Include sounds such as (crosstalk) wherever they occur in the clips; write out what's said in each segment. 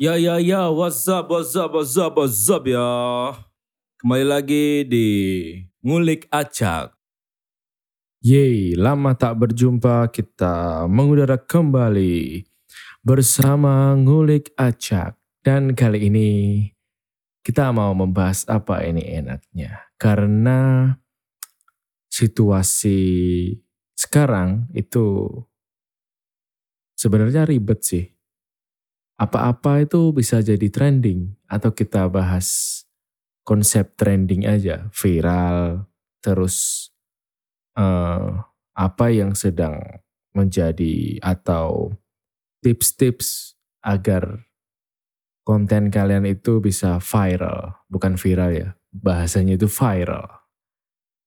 Ya ya ya, what's up, what's up, what's up, what's up ya. Kembali lagi di Ngulik Acak. Yeay, lama tak berjumpa kita mengudara kembali bersama Ngulik Acak. Dan kali ini kita mau membahas apa ini enaknya. Karena situasi sekarang itu sebenarnya ribet sih. Apa-apa itu bisa jadi trending atau kita bahas konsep trending aja, viral, terus uh, apa yang sedang menjadi atau tips-tips agar konten kalian itu bisa viral, bukan viral ya, bahasanya itu viral.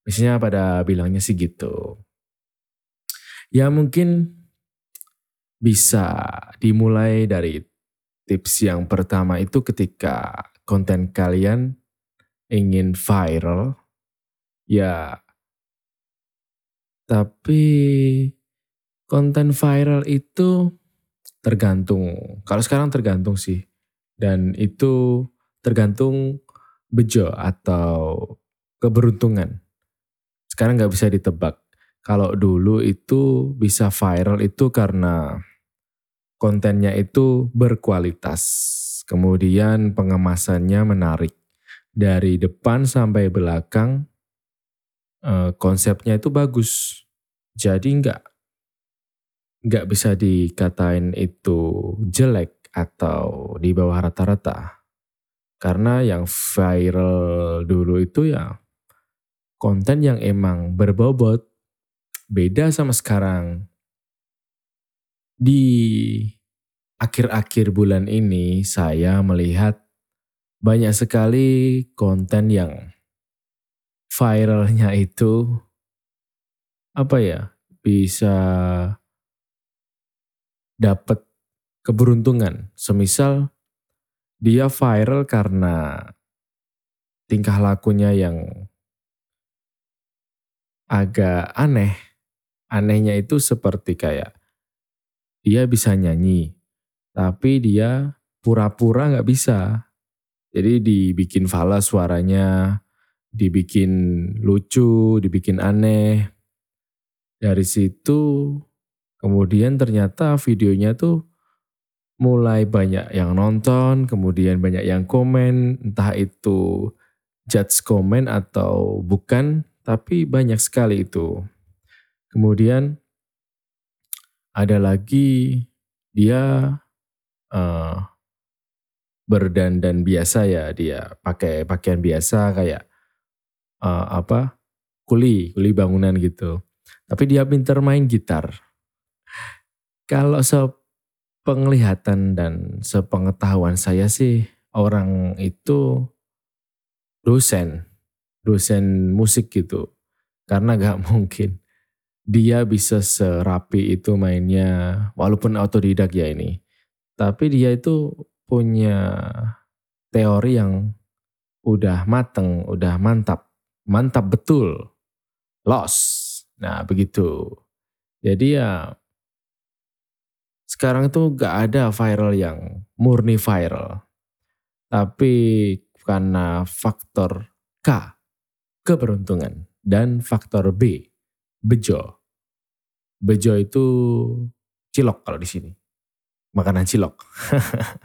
Biasanya pada bilangnya sih gitu. Ya mungkin bisa dimulai dari tips yang pertama itu ketika konten kalian ingin viral, ya tapi konten viral itu tergantung. Kalau sekarang tergantung sih. Dan itu tergantung bejo atau keberuntungan. Sekarang nggak bisa ditebak. Kalau dulu itu bisa viral itu karena kontennya itu berkualitas. Kemudian pengemasannya menarik. Dari depan sampai belakang eh, konsepnya itu bagus. Jadi nggak nggak bisa dikatain itu jelek atau di bawah rata-rata. Karena yang viral dulu itu ya konten yang emang berbobot. Beda sama sekarang di akhir-akhir bulan ini saya melihat banyak sekali konten yang viralnya itu apa ya bisa dapat keberuntungan. Semisal dia viral karena tingkah lakunya yang agak aneh. Anehnya itu seperti kayak dia bisa nyanyi, tapi dia pura-pura nggak bisa. Jadi dibikin falas suaranya, dibikin lucu, dibikin aneh. Dari situ kemudian ternyata videonya tuh mulai banyak yang nonton, kemudian banyak yang komen, entah itu judge komen atau bukan, tapi banyak sekali itu. Kemudian ada lagi dia uh, berdandan biasa ya dia pakai pakaian biasa kayak uh, apa kuli kuli bangunan gitu. Tapi dia pinter main gitar. Kalau sepenglihatan dan sepengetahuan saya sih orang itu dosen dosen musik gitu. Karena gak (laughs) mungkin dia bisa serapi itu mainnya walaupun autodidak ya ini. Tapi dia itu punya teori yang udah mateng, udah mantap. Mantap betul. Loss. Nah begitu. Jadi ya sekarang itu gak ada viral yang murni viral. Tapi karena faktor K, keberuntungan. Dan faktor B, bejo. Bejo itu cilok kalau di sini. Makanan cilok. (laughs)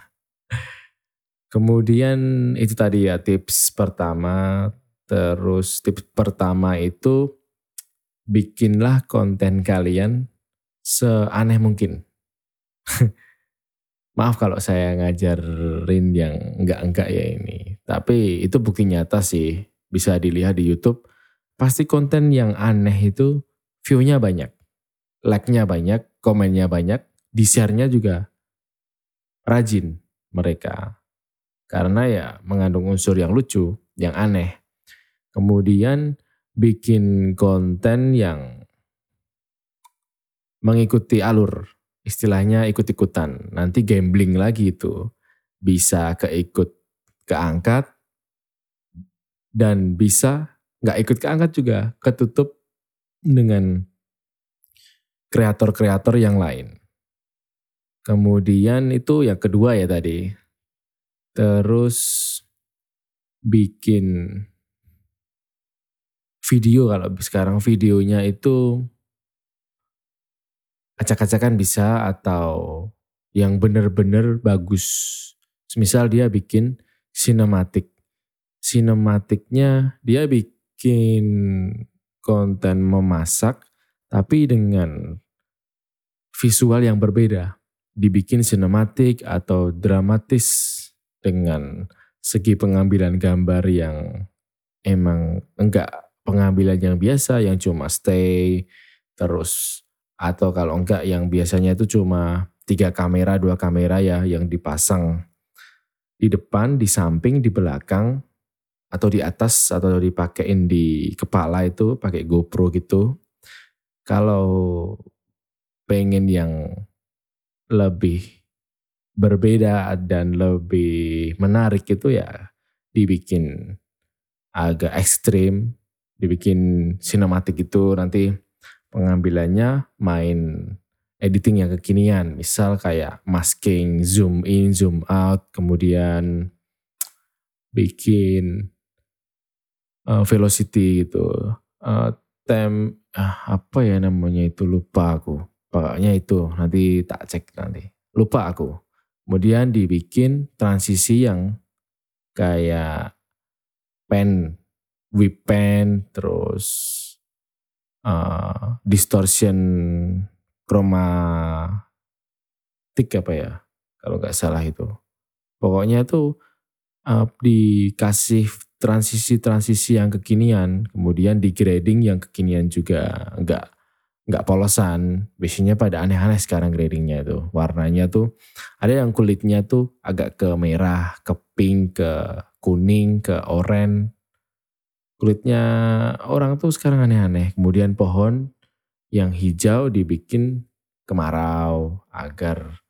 Kemudian itu tadi ya tips pertama. Terus tips pertama itu bikinlah konten kalian seaneh mungkin. (laughs) Maaf kalau saya ngajarin yang enggak-enggak ya ini. Tapi itu bukti nyata sih. Bisa dilihat di Youtube pasti konten yang aneh itu view-nya banyak. Like-nya banyak, komennya banyak, di share-nya juga rajin mereka. Karena ya mengandung unsur yang lucu, yang aneh. Kemudian bikin konten yang mengikuti alur. Istilahnya ikut-ikutan. Nanti gambling lagi itu. Bisa keikut keangkat dan bisa nggak ikut keangkat juga, ketutup dengan kreator-kreator yang lain. Kemudian itu yang kedua ya tadi, Terus bikin video kalau sekarang videonya itu acak-acakan bisa atau yang bener-bener bagus. Misal dia bikin sinematik. Sinematiknya dia bikin konten memasak tapi dengan visual yang berbeda. Dibikin sinematik atau dramatis dengan segi pengambilan gambar yang emang enggak pengambilan yang biasa yang cuma stay terus atau kalau enggak yang biasanya itu cuma tiga kamera dua kamera ya yang dipasang di depan, di samping, di belakang, atau di atas, atau dipakein di kepala itu pakai GoPro gitu. Kalau pengen yang lebih berbeda dan lebih menarik itu ya dibikin agak ekstrim, dibikin sinematik itu nanti pengambilannya main editing yang kekinian. Misal kayak masking, zoom in, zoom out, kemudian bikin uh, velocity gitu. Uh, tem ah, apa ya namanya itu lupa aku. Pokoknya itu nanti tak cek nanti. Lupa aku. Kemudian dibikin transisi yang kayak pen, whip pen, terus uh, distortion kromatik apa ya kalau nggak salah itu pokoknya tuh uh, dikasih transisi-transisi yang kekinian kemudian di grading yang kekinian juga nggak nggak polosan. Biasanya pada aneh-aneh sekarang gradingnya itu. Warnanya tuh ada yang kulitnya tuh agak ke merah ke pink ke kuning ke oranye. Kulitnya orang tuh sekarang aneh-aneh. Kemudian pohon yang hijau dibikin kemarau agar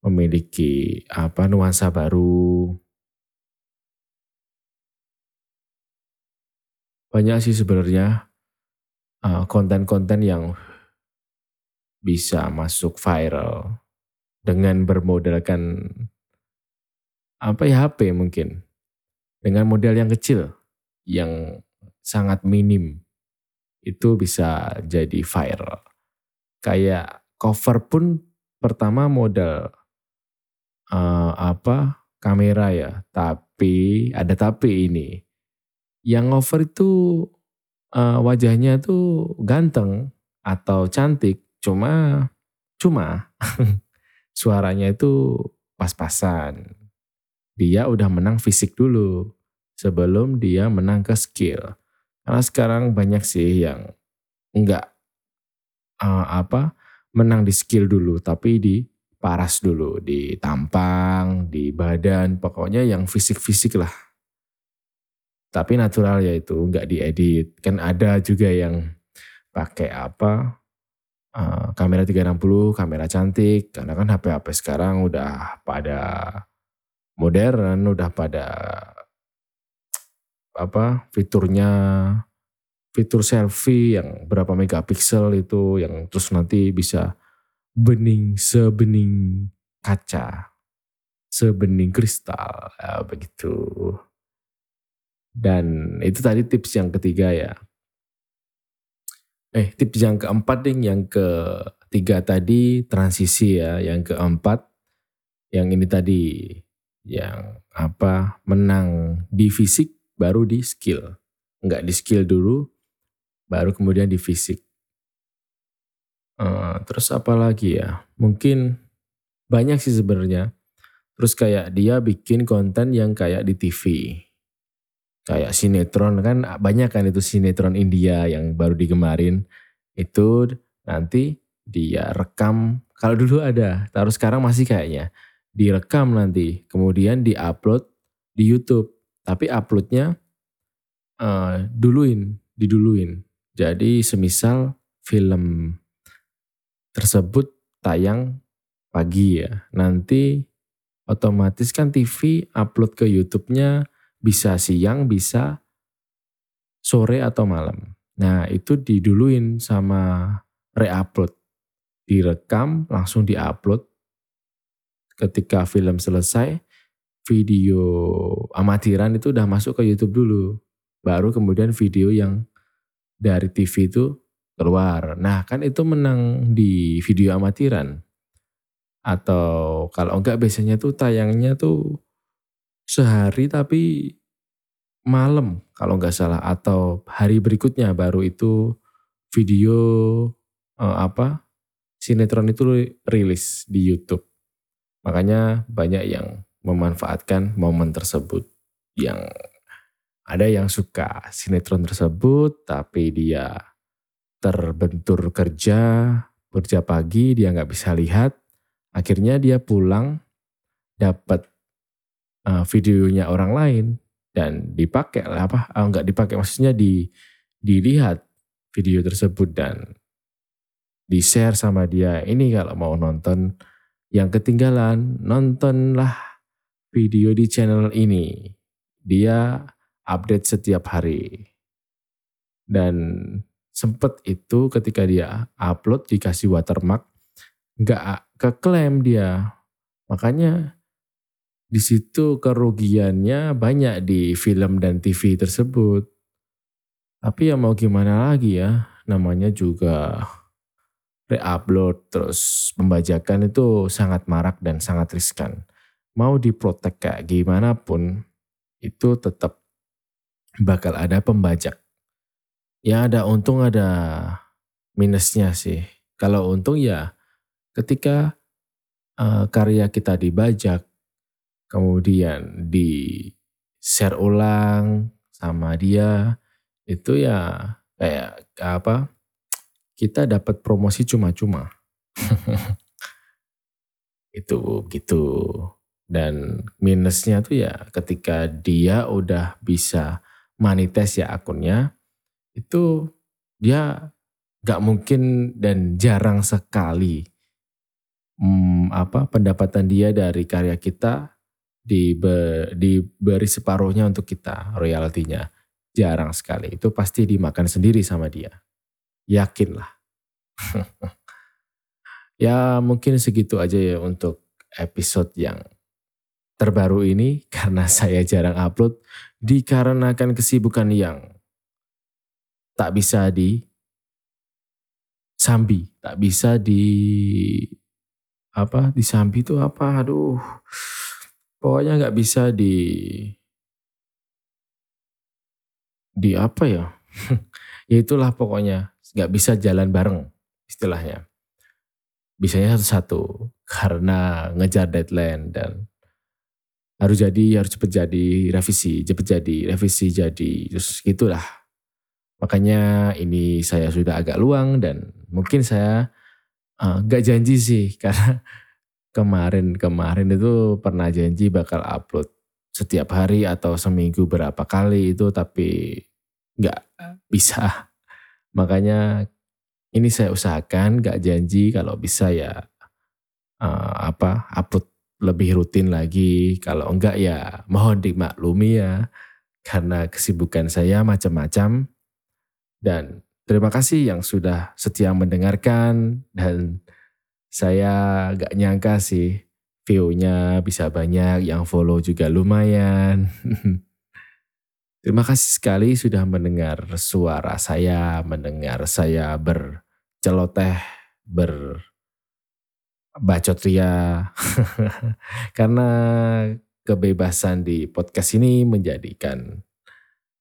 memiliki apa nuansa baru. Banyak sih sebenarnya uh, konten-konten yang bisa masuk viral dengan bermodalkan apa ya HP mungkin dengan modal yang kecil yang sangat minim itu bisa jadi viral. Kayak cover pun pertama modal uh, apa kamera ya, tapi ada tapi ini. Yang over itu uh, wajahnya tuh ganteng atau cantik, cuma cuma (laughs) suaranya itu pas-pasan. Dia udah menang fisik dulu sebelum dia menang ke skill. Karena sekarang banyak sih yang enggak uh, apa menang di skill dulu, tapi di paras dulu, di tampang, di badan, pokoknya yang fisik-fisik lah. Tapi natural ya itu, enggak diedit. Kan ada juga yang pakai apa uh, kamera 360, kamera cantik, karena kan HP-HP sekarang udah pada modern, udah pada apa fiturnya fitur selfie yang berapa megapiksel itu yang terus nanti bisa bening sebening kaca sebening kristal ya, begitu dan itu tadi tips yang ketiga ya eh tips yang keempat ding yang ketiga tadi transisi ya yang keempat yang ini tadi yang apa menang di fisik baru di skill. Enggak di skill dulu, baru kemudian di fisik. Uh, terus apa lagi ya? Mungkin banyak sih sebenarnya. Terus kayak dia bikin konten yang kayak di TV. Kayak sinetron kan banyak kan itu sinetron India yang baru digemarin. Itu nanti dia rekam. Kalau dulu ada, terus sekarang masih kayaknya. Direkam nanti, kemudian diupload di YouTube tapi uploadnya uh, duluin, diduluin. Jadi semisal film tersebut tayang pagi ya, nanti otomatis kan TV upload ke YouTube-nya bisa siang, bisa sore atau malam. Nah itu diduluin sama reupload. Direkam langsung diupload. Ketika film selesai, video amatiran itu udah masuk ke YouTube dulu. Baru kemudian video yang dari TV itu keluar. Nah kan itu menang di video amatiran. Atau kalau enggak biasanya tuh tayangnya tuh sehari tapi malam kalau enggak salah. Atau hari berikutnya baru itu video eh, apa sinetron itu rilis di YouTube. Makanya banyak yang memanfaatkan momen tersebut yang ada yang suka sinetron tersebut tapi dia terbentur kerja kerja pagi dia nggak bisa lihat akhirnya dia pulang dapat uh, videonya orang lain dan dipakai apa uh, nggak dipakai maksudnya di dilihat video tersebut dan di share sama dia ini kalau mau nonton yang ketinggalan nontonlah video di channel ini. Dia update setiap hari. Dan sempet itu ketika dia upload dikasih watermark, nggak keklaim dia. Makanya di situ kerugiannya banyak di film dan TV tersebut. Tapi ya mau gimana lagi ya, namanya juga re-upload terus pembajakan itu sangat marak dan sangat riskan mau diprotek kayak gimana pun itu tetap bakal ada pembajak. Ya ada untung ada minusnya sih. Kalau untung ya ketika uh, karya kita dibajak, kemudian di share ulang sama dia, itu ya kayak apa? Kita dapat promosi cuma-cuma. (laughs) itu gitu. Dan minusnya tuh ya ketika dia udah bisa monetize ya akunnya, itu dia gak mungkin dan jarang sekali hmm, apa pendapatan dia dari karya kita dibe, diberi separuhnya untuk kita royaltinya. Jarang sekali. Itu pasti dimakan sendiri sama dia. Yakinlah. (laughs) Ya mungkin segitu aja ya untuk episode yang terbaru ini (laughs) karena saya jarang upload dikarenakan kesibukan yang tak bisa di sambi, tak bisa di apa di sambi itu apa? Aduh pokoknya nggak bisa di di apa ya? (laughs) Ya itulah pokoknya. Nggak bisa jalan bareng istilahnya. Bisanya satu-satu karena ngejar deadline dan harus jadi harus cepet jadi revisi cepet jadi revisi jadi terus gitulah. Makanya ini saya sudah agak luang dan mungkin saya uh, gak janji sih (laughs) karena kemarin kemarin itu pernah janji bakal upload setiap hari atau seminggu berapa kali itu tapi nggak bisa (laughs) makanya ini saya usahakan gak janji kalau bisa ya uh, apa upload lebih rutin lagi. Kalau enggak ya mohon dimaklumi ya. Karena kesibukan saya macam-macam. Dan terima kasih yang sudah setia mendengarkan. Dan saya gak nyangka sih view-nya bisa banyak. Yang follow juga lumayan. (laughs) terima kasih sekali sudah mendengar suara saya. Mendengar saya berceloteh, ber bacot. (laughs) Karena kebebasan di podcast ini menjadikan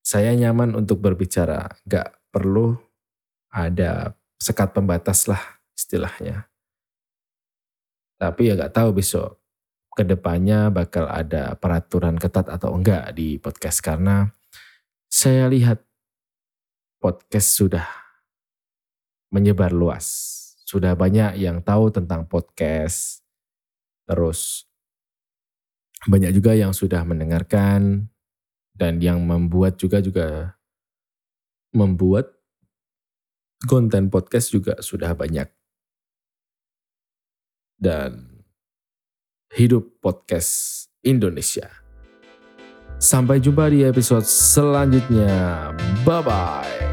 saya nyaman untuk berbicara. Gak perlu ada sekat pembatas lah istilahnya. Tapi ya gak tahu besok ke depannya bakal ada peraturan ketat atau enggak di podcast karena saya lihat podcast sudah menyebar luas sudah banyak yang tahu tentang podcast. Terus banyak juga yang sudah mendengarkan dan yang membuat juga juga membuat konten podcast juga sudah banyak. Dan hidup podcast Indonesia. Sampai jumpa di episode selanjutnya. Bye bye.